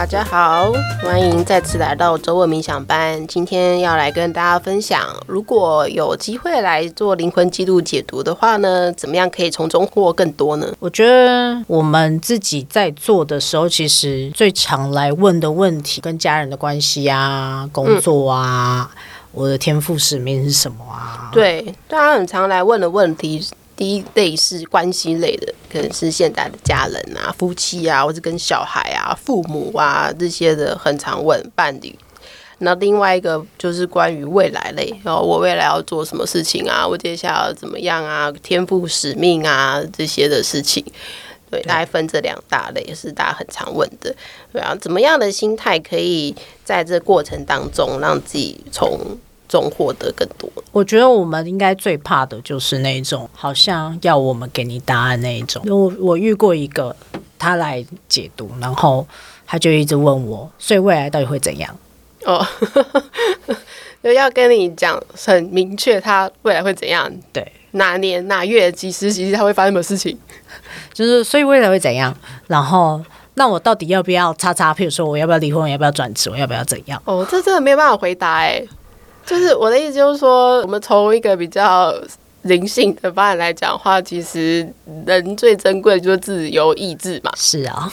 大家好，欢迎再次来到周二冥想班。今天要来跟大家分享，如果有机会来做灵魂记录解读的话呢，怎么样可以从中获更多呢？我觉得我们自己在做的时候，其实最常来问的问题，跟家人的关系啊，工作啊，嗯、我的天赋使命是什么啊？对，大家很常来问的问题。第一类是关系类的，可能是现在的家人啊、夫妻啊，或者跟小孩啊、父母啊这些的很常问伴侣。那另外一个就是关于未来类，然后我未来要做什么事情啊？我接下来要怎么样啊？天赋使命啊这些的事情，对，大概分这两大类是大家很常问的。对啊，怎么样的心态可以在这过程当中让自己从中获得更多。我觉得我们应该最怕的就是那种好像要我们给你答案那一种。我我遇过一个，他来解读，然后他就一直问我，所以未来到底会怎样？哦，就 要跟你讲很明确，他未来会怎样？对，哪年哪月几时几时他会发生什么事情？就是所以未来会怎样？然后那我到底要不要叉叉？譬如说我要不要离婚？我要不要转职？我要不要怎样？哦，这真的没有办法回答哎。就是我的意思，就是说，我们从一个比较灵性的发展来讲的话，其实人最珍贵的就是自由意志嘛。是啊，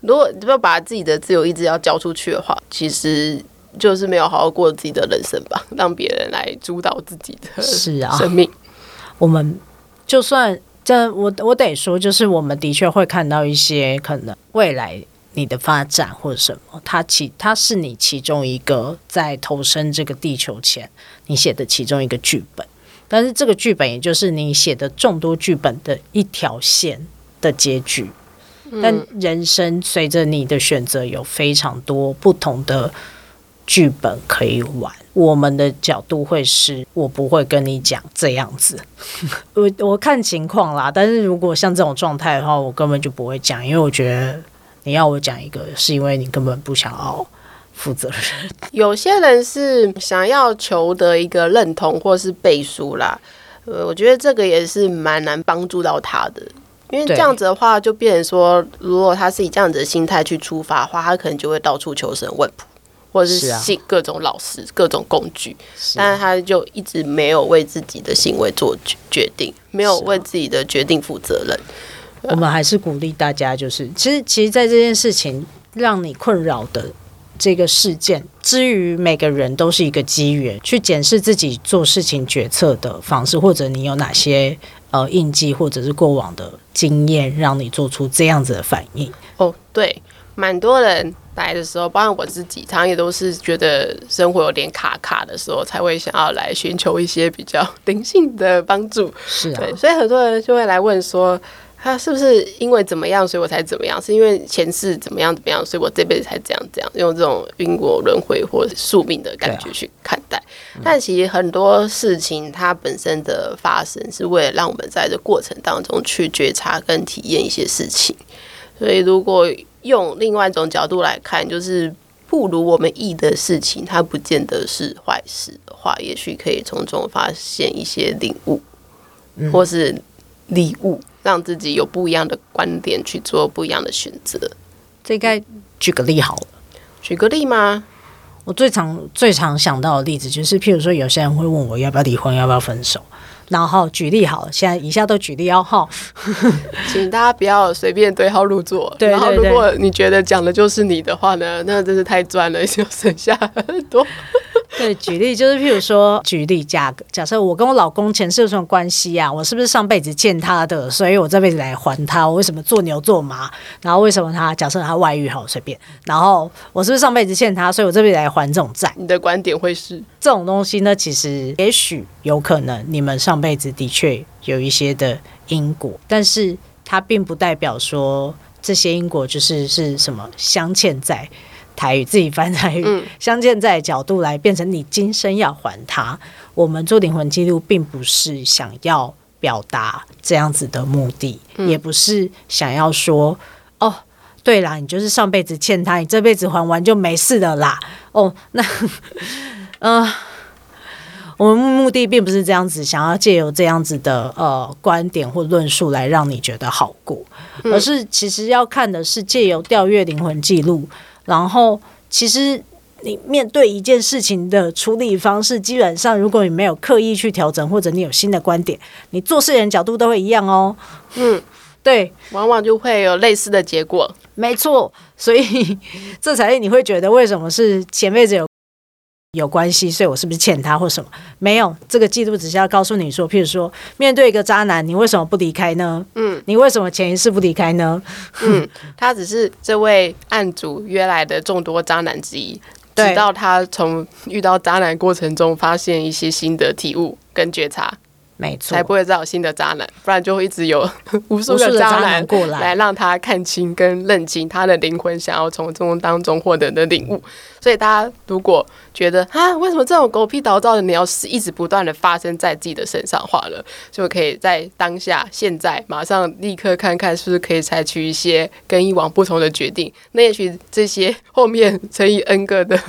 如果如果把自己的自由意志要交出去的话，其实就是没有好好过自己的人生吧，让别人来主导自己的是啊生命。我们就算这，我我得说，就是我们的确会看到一些可能未来。你的发展或者什么，它其它是你其中一个在投身这个地球前你写的其中一个剧本，但是这个剧本也就是你写的众多剧本的一条线的结局。但人生随着你的选择有非常多不同的剧本可以玩。我们的角度会是我不会跟你讲这样子，我我看情况啦。但是如果像这种状态的话，我根本就不会讲，因为我觉得。你要我讲一个，是因为你根本不想要负责任。有些人是想要求得一个认同或是背书啦，呃，我觉得这个也是蛮难帮助到他的，因为这样子的话，就变成说，如果他是以这样子的心态去出发的话，他可能就会到处求神问卜，或者是信各种老师、各种工具，但是他就一直没有为自己的行为做决定，没有为自己的决定负责任。我们还是鼓励大家，就是其实，其实，在这件事情让你困扰的这个事件，之于每个人都是一个机缘，去检视自己做事情决策的方式，或者你有哪些呃印记，或者是过往的经验，让你做出这样子的反应。哦，对，蛮多人来的时候，包括我自己，常常也都是觉得生活有点卡卡的时候，才会想要来寻求一些比较 灵性的帮助。是啊，对，所以很多人就会来问说。他是不是因为怎么样，所以我才怎么样？是因为前世怎么样怎么样，所以我这辈子才这样这样？用这种因果轮回或宿命的感觉去看待。但其实很多事情它本身的发生，是为了让我们在这过程当中去觉察跟体验一些事情。所以如果用另外一种角度来看，就是不如我们意的事情，它不见得是坏事的话，也许可以从中发现一些领悟，或是礼物。让自己有不一样的观点去做不一样的选择。这该举个例好了，举个例吗？我最常最常想到的例子就是，譬如说，有些人会问我要不要离婚，要不要分手。然后举例好了，现在以下都举例要号，请大家不要随便对号入座。对，对，对，然后如果你觉得讲的就是你的话呢，那真是太赚了，就省下很多。对，举例就是，譬如说，举例假假设我跟我老公前世有什么关系啊？我是不是上辈子欠他的，所以我这辈子来还他？我为什么做牛做马？然后为什么他假设他外遇好随便？然后我是不是上辈子欠他，所以我这辈子来还这种债？你的观点会是这种东西呢？其实也许有可能，你们上辈子的确有一些的因果，但是它并不代表说这些因果就是是什么镶嵌在。台语自己翻台语，相见在角度来变成你今生要还他。我们做灵魂记录，并不是想要表达这样子的目的，也不是想要说哦，对啦，你就是上辈子欠他，你这辈子还完就没事的啦。哦，那嗯、呃，我们目的并不是这样子，想要借由这样子的呃观点或论述来让你觉得好过，而是其实要看的是借由调阅灵魂记录。然后其实你面对一件事情的处理方式，基本上如果你没有刻意去调整，或者你有新的观点，你做事人角度都会一样哦。嗯，对，往往就会有类似的结果。没错，所以 这才是你会觉得为什么是前辈子有。有关系，所以我是不是欠他或什么？没有，这个记录只是要告诉你说，譬如说，面对一个渣男，你为什么不离开呢？嗯，你为什么前一世不离开呢？嗯，他只是这位案主约来的众多渣男之一，直到他从遇到渣男过程中发现一些新的体悟跟觉察。没错，才不会再有新的渣男，不然就会一直有 无数个渣男过来，来让他看清跟认清他的灵魂想要从中当中获得的领悟。所以大家如果觉得啊，为什么这种狗屁倒灶的鸟是一直不断的发生在自己的身上，话了，就可以在当下、现在、马上、立刻看看是不是可以采取一些跟以往不同的决定。那也许这些后面乘以 N 个的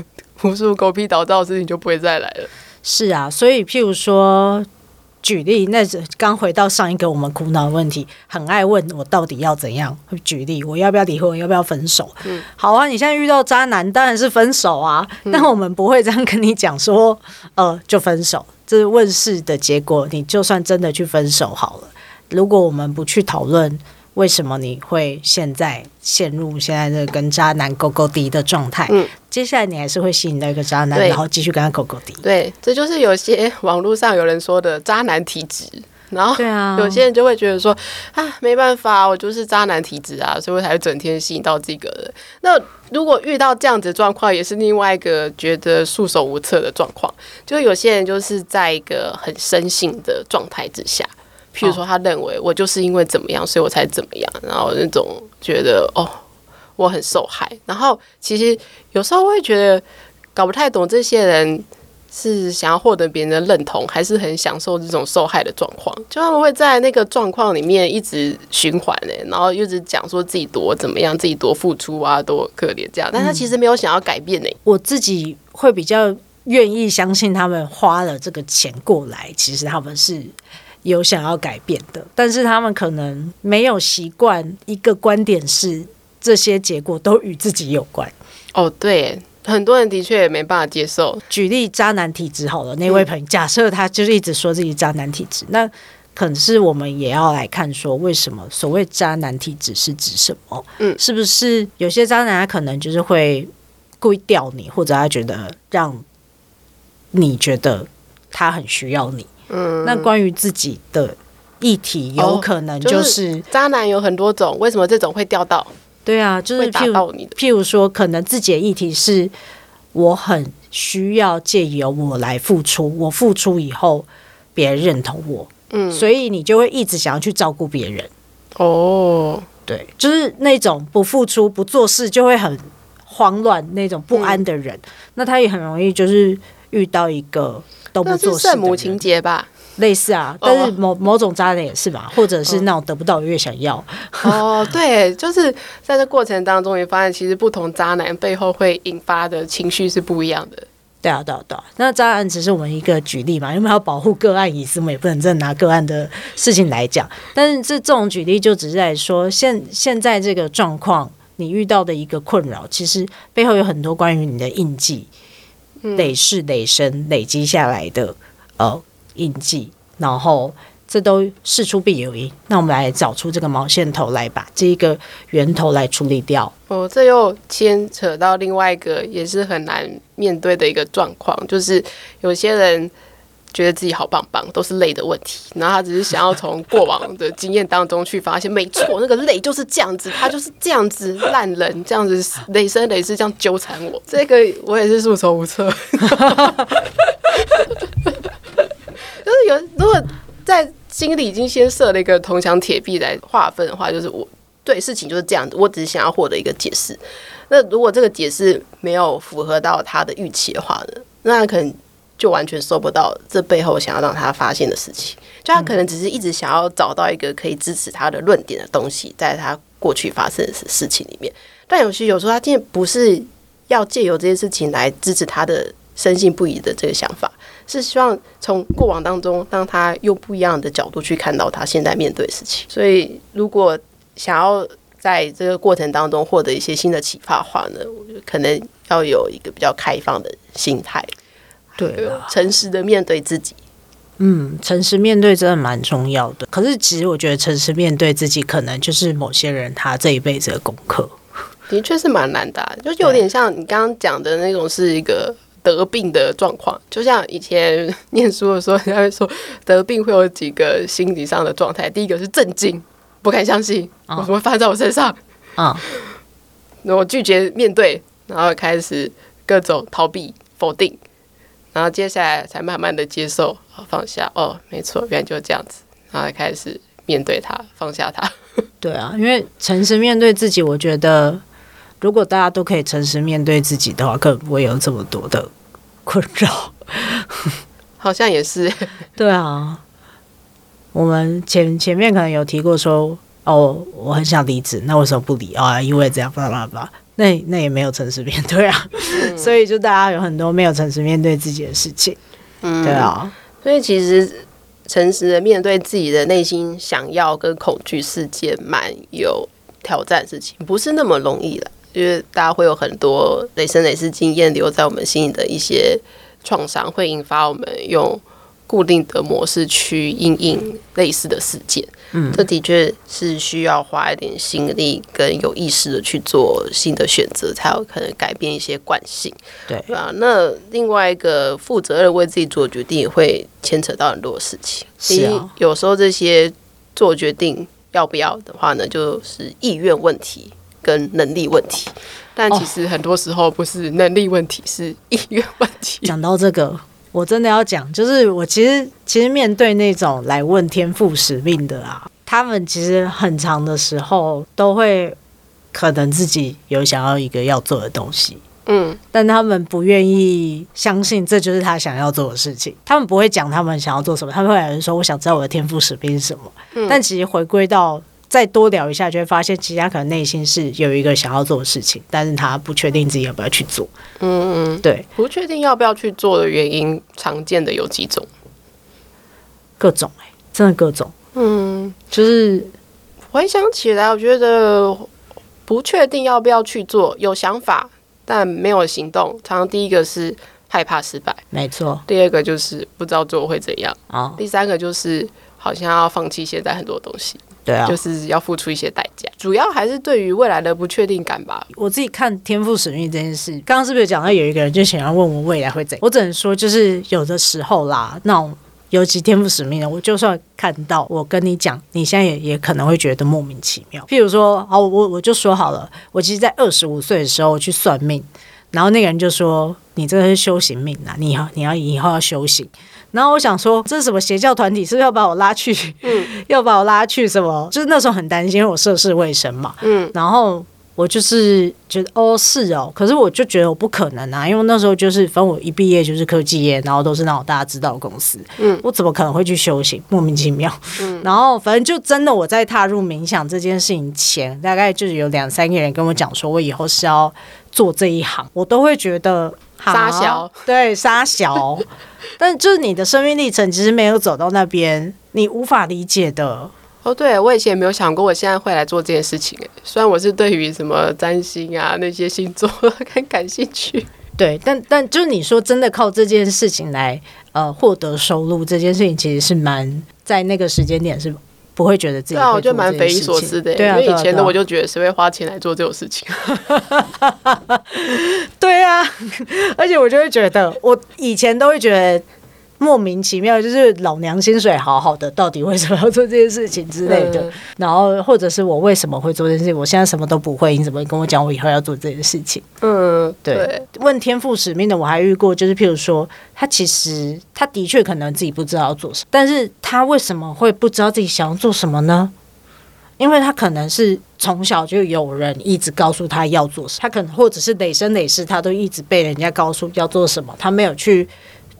无数狗屁倒灶的事情就不会再来了。是啊，所以譬如说。举例，那是刚回到上一个我们苦恼的问题，很爱问我到底要怎样？举例，我要不要离婚？要不要分手？嗯，好啊，你现在遇到渣男，当然是分手啊。嗯，但我们不会这样跟你讲说，呃，就分手。这是问世的结果，你就算真的去分手好了。如果我们不去讨论。为什么你会现在陷入现在这个跟渣男勾勾滴的状态？嗯，接下来你还是会吸引到一个渣男，然后继续跟他勾勾滴。对，这就是有些网络上有人说的渣男体质。然后，对啊，有些人就会觉得说啊，没办法，我就是渣男体质啊，所以我才会整天吸引到这个人。那如果遇到这样子状况，也是另外一个觉得束手无策的状况。就有些人就是在一个很生性的状态之下。譬如说，他认为我就是因为怎么样，所以我才怎么样，然后那种觉得哦，我很受害。然后其实有时候会觉得搞不太懂这些人是想要获得别人的认同，还是很享受这种受害的状况。就他们会在那个状况里面一直循环呢，然后一直讲说自己多怎么样，自己多付出啊，多可怜这样。但他其实没有想要改变呢。我自己会比较愿意相信他们花了这个钱过来，其实他们是。有想要改变的，但是他们可能没有习惯一个观点是这些结果都与自己有关。哦，对，很多人的确也没办法接受。举例渣男体质好了，那位朋友，嗯、假设他就是一直说自己渣男体质，那可能是我们也要来看说，为什么所谓渣男体质是指什么？嗯，是不是有些渣男他可能就是会故意吊你，或者他觉得让你觉得他很需要你？嗯，那关于自己的议题，有可能就是、哦就是、渣男有很多种，为什么这种会钓到？对啊，就是譬如譬如说，可能自己的议题是我很需要借由我来付出，我付出以后别人认同我，嗯，所以你就会一直想要去照顾别人。哦，对，就是那种不付出、不做事就会很慌乱、那种不安的人，嗯、那他也很容易就是遇到一个。都不做事，圣母情节吧，类似啊，但是某某种渣男也是吧，或者是那种得不到越想要。哦，对，就是在这过程当中，你发现其实不同渣男背后会引发的情绪是不一样的。对啊，对啊，对啊。那渣男只是我们一个举例嘛，因为要保护个案隐私，我们也不能真的拿个案的事情来讲。但是这这种举例就只是在说，现现在这个状况，你遇到的一个困扰，其实背后有很多关于你的印记。累世累生累积下来的呃印记，然后这都事出必有因。那我们来找出这个毛线头，来把这一个源头来处理掉。哦，这又牵扯到另外一个也是很难面对的一个状况，就是有些人。觉得自己好棒棒，都是累的问题。然后他只是想要从过往的经验当中去发现，没错，那个累就是这样子，他就是这样子烂人，这样子累生累世这样纠缠我。这个我也是束手无策。就是有，如果在心里已经先设了一个铜墙铁壁来划分的话，就是我对事情就是这样子，我只是想要获得一个解释。那如果这个解释没有符合到他的预期的话呢，那可能。就完全收不到这背后想要让他发现的事情，就他可能只是一直想要找到一个可以支持他的论点的东西，在他过去发生的事情里面。但有些有时候他今天不是要借由这些事情来支持他的深信不疑的这个想法，是希望从过往当中让他用不一样的角度去看到他现在面对的事情。所以，如果想要在这个过程当中获得一些新的启发的话呢，我觉得可能要有一个比较开放的心态，对，诚实的面对自己。嗯，诚实面对真的蛮重要的。可是其实我觉得诚实面对自己，可能就是某些人他这一辈子的功课。的确是蛮难的，就有点像你刚刚讲的那种，是一个得病的状况。就像以前念书的时候，人家会说得病会有几个心理上的状态。第一个是震惊，不敢相信，我会发生在我身上？啊，那我拒绝面对，然后开始各种逃避、否定。然后接下来才慢慢的接受，放下。哦，没错，原来就是这样子。然后开始面对它，放下它。对啊，因为诚实面对自己，我觉得如果大家都可以诚实面对自己的话，根本不会有这么多的困扰。好像也是。对啊，我们前前面可能有提过说，哦，我很想离职，那为什么不离啊？哦，因为这样，巴拉巴拉。那那也没有诚实面对啊，嗯、所以就大家有很多没有诚实面对自己的事情，嗯，对啊，所以其实诚实的面对自己的内心想要跟恐惧是件蛮有挑战的事情，不是那么容易的，因为大家会有很多累生累世经验留在我们心里的一些创伤，会引发我们用。固定的模式去应应类似的事件，嗯，这的确是需要花一点心力跟有意识的去做新的选择，才有可能改变一些惯性，对啊。那另外一个负责任为自己做决定，也会牵扯到很多事情。是啊，有时候这些做决定要不要的话呢，就是意愿问题跟能力问题。但其实很多时候不是能力问题，是意愿问题。讲到这个。我真的要讲，就是我其实其实面对那种来问天赋使命的啊，他们其实很长的时候都会可能自己有想要一个要做的东西，嗯，但他们不愿意相信这就是他想要做的事情，他们不会讲他们想要做什么，他们会有人说我想知道我的天赋使命是什么，嗯，但其实回归到。再多聊一下，就会发现其实他可能内心是有一个想要做的事情，但是他不确定自己要不要去做。嗯嗯，对，不确定要不要去做的原因，常见的有几种，各种哎、欸，真的各种。嗯，就是回想起来，我觉得不确定要不要去做，有想法但没有行动。常常第一个是害怕失败，没错。第二个就是不知道做会怎样啊。第三个就是好像要放弃现在很多东西。对啊，就是要付出一些代价，主要还是对于未来的不确定感吧。我自己看天赋使命这件事，刚刚是不是讲到有一个人就想要问我未来会怎样？我只能说，就是有的时候啦，那种尤其天赋使命的，我就算看到，我跟你讲，你现在也也可能会觉得莫名其妙。譬如说，好，我我就说好了，我其实，在二十五岁的时候去算命，然后那个人就说：“你这个是修行命啊，你要你要以后要修行。”然后我想说，这是什么邪教团体？是不是要把我拉去？嗯，要把我拉去什么？就是那时候很担心，因为我涉世未深嘛。嗯，然后我就是觉得，哦，是哦。可是我就觉得我不可能啊，因为那时候就是，反正我一毕业就是科技业，然后都是那种大家知道的公司。嗯，我怎么可能会去修行？莫名其妙。嗯，然后反正就真的我在踏入冥想这件事情前，大概就是有两三个人跟我讲说，我以后是要做这一行，我都会觉得。杀小，对，杀小，但就是你的生命历程其实没有走到那边，你无法理解的。哦，对，我以前也没有想过我现在会来做这件事情。哎，虽然我是对于什么占星啊那些星座 很感兴趣，对，但但就是你说真的靠这件事情来呃获得收入，这件事情其实是蛮在那个时间点是。不会觉得自己对啊，我就蛮匪夷所思的。对啊，因为以前的我就觉得谁会花钱来做这种事情？对啊，而且我就会觉得，我以前都会觉得。莫名其妙，就是老娘薪水好好的，到底为什么要做这件事情之类的？嗯、然后或者是我为什么会做这件事情？我现在什么都不会，你怎么跟我讲我以后要做这件事情？嗯，对。对问天赋使命的我还遇过，就是譬如说，他其实他的确可能自己不知道要做什么，但是他为什么会不知道自己想要做什么呢？因为他可能是从小就有人一直告诉他要做什么，他可能或者是累生累世他都一直被人家告诉要做什么，他没有去。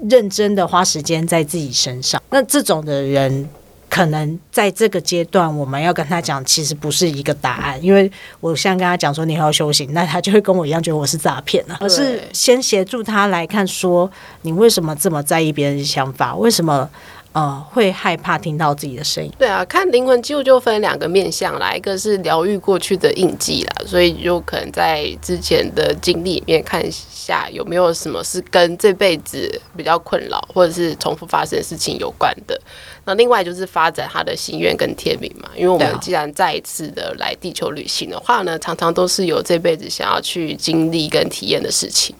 认真的花时间在自己身上，那这种的人，可能在这个阶段，我们要跟他讲，其实不是一个答案，因为我现在跟他讲说你还要修行，那他就会跟我一样觉得我是诈骗了，而是先协助他来看说，你为什么这么在意别人的想法？为什么呃，会害怕听到自己的声音。对啊，看灵魂记录就分两个面向啦，一个是疗愈过去的印记啦，所以就可能在之前的经历里面看一下有没有什么是跟这辈子比较困扰或者是重复发生的事情有关的。那另外就是发展他的心愿跟天命嘛，因为我们既然再一次的来地球旅行的话呢，常常都是有这辈子想要去经历跟体验的事情。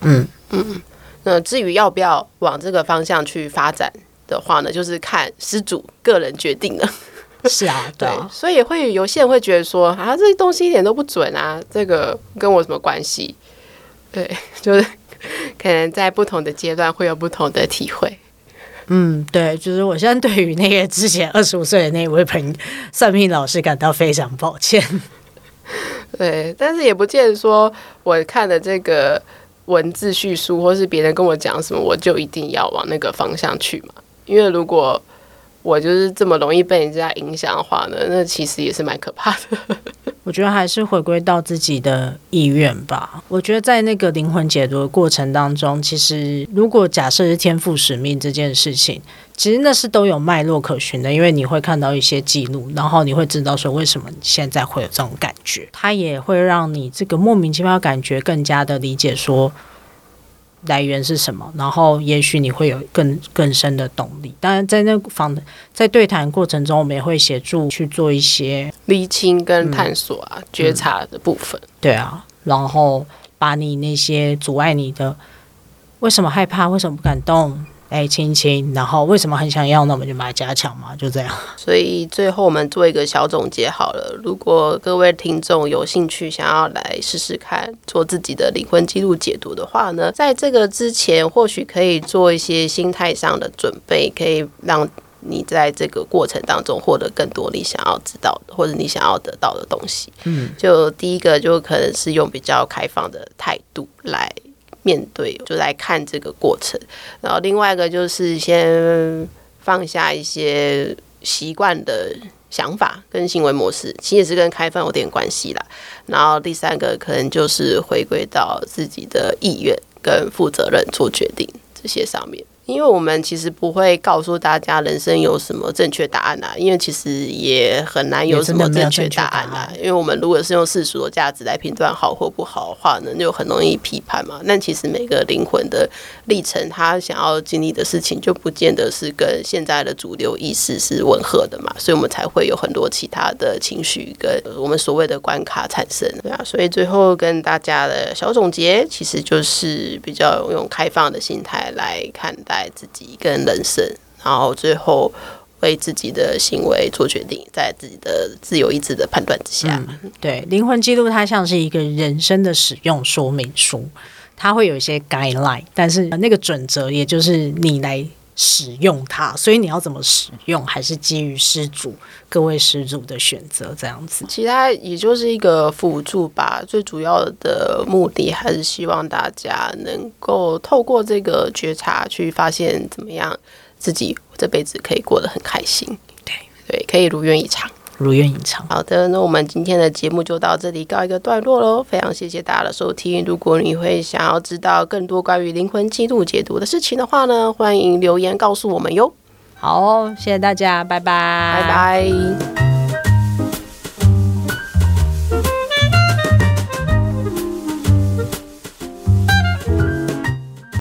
嗯嗯，那至于要不要往这个方向去发展？的话呢，就是看失主个人决定了。是啊，对，对，所以会有些人会觉得说啊，这些东西一点都不准啊，这个跟我什么关系？对，就是可能在不同的阶段会有不同的体会。嗯，对，就是我现在对于那个之前二十五岁的那位朋友算命老师感到非常抱歉。对，但是也不见得说我看的这个文字叙述，或是别人跟我讲什么，我就一定要往那个方向去嘛。因为如果我就是这么容易被人家影响的话呢，那其实也是蛮可怕的。我觉得还是回归到自己的意愿吧。我觉得在那个灵魂解读的过程当中，其实如果假设是天赋使命这件事情，其实那是都有脉络可循的，因为你会看到一些记录，然后你会知道说为什么你现在会有这种感觉，它也会让你这个莫名其妙感觉更加的理解说。来源是什么？然后也许你会有更更深的动力。当然，在那访在对谈过程中，我们也会协助去做一些厘清跟探索啊、觉察的部分。对啊，然后把你那些阻碍你的，为什么害怕？为什么不敢动？哎，亲亲，然后为什么很想要？那我们就把它加强嘛，就这样。所以最后我们做一个小总结好了。如果各位听众有兴趣想要来试试看做自己的灵魂记录解读的话呢，在这个之前或许可以做一些心态上的准备，可以让你在这个过程当中获得更多你想要知道的或者你想要得到的东西。嗯，就第一个就可能是用比较开放的态度来。面对就来看这个过程，然后另外一个就是先放下一些习惯的想法跟行为模式，其实也是跟开放有点关系啦。然后第三个可能就是回归到自己的意愿跟负责任做决定这些上面。因为我们其实不会告诉大家人生有什么正确答案啊，因为其实也很难有什么正确答案啊。因为我们如果是用世俗的价值来评断好或不好的话呢，就很容易批判嘛。但其实每个灵魂的历程，他想要经历的事情，就不见得是跟现在的主流意识是吻合的嘛。所以我们才会有很多其他的情绪跟我们所谓的关卡产生，对啊。所以最后跟大家的小总结，其实就是比较用开放的心态来看待。在自己跟人生，然后最后为自己的行为做决定，在自己的自由意志的判断之下。对，灵魂记录它像是一个人生的使用说明书，它会有一些 guideline，但是那个准则也就是你来。使用它，所以你要怎么使用，还是基于施主各位施主的选择这样子。其他也就是一个辅助吧，最主要的目的还是希望大家能够透过这个觉察去发现怎么样自己这辈子可以过得很开心。对对，可以如愿以偿。如愿以偿。好的，那我们今天的节目就到这里告一个段落喽。非常谢谢大家的收听。如果你会想要知道更多关于灵魂记录解读的事情的话呢，欢迎留言告诉我们哟。好，谢谢大家，拜拜，拜拜。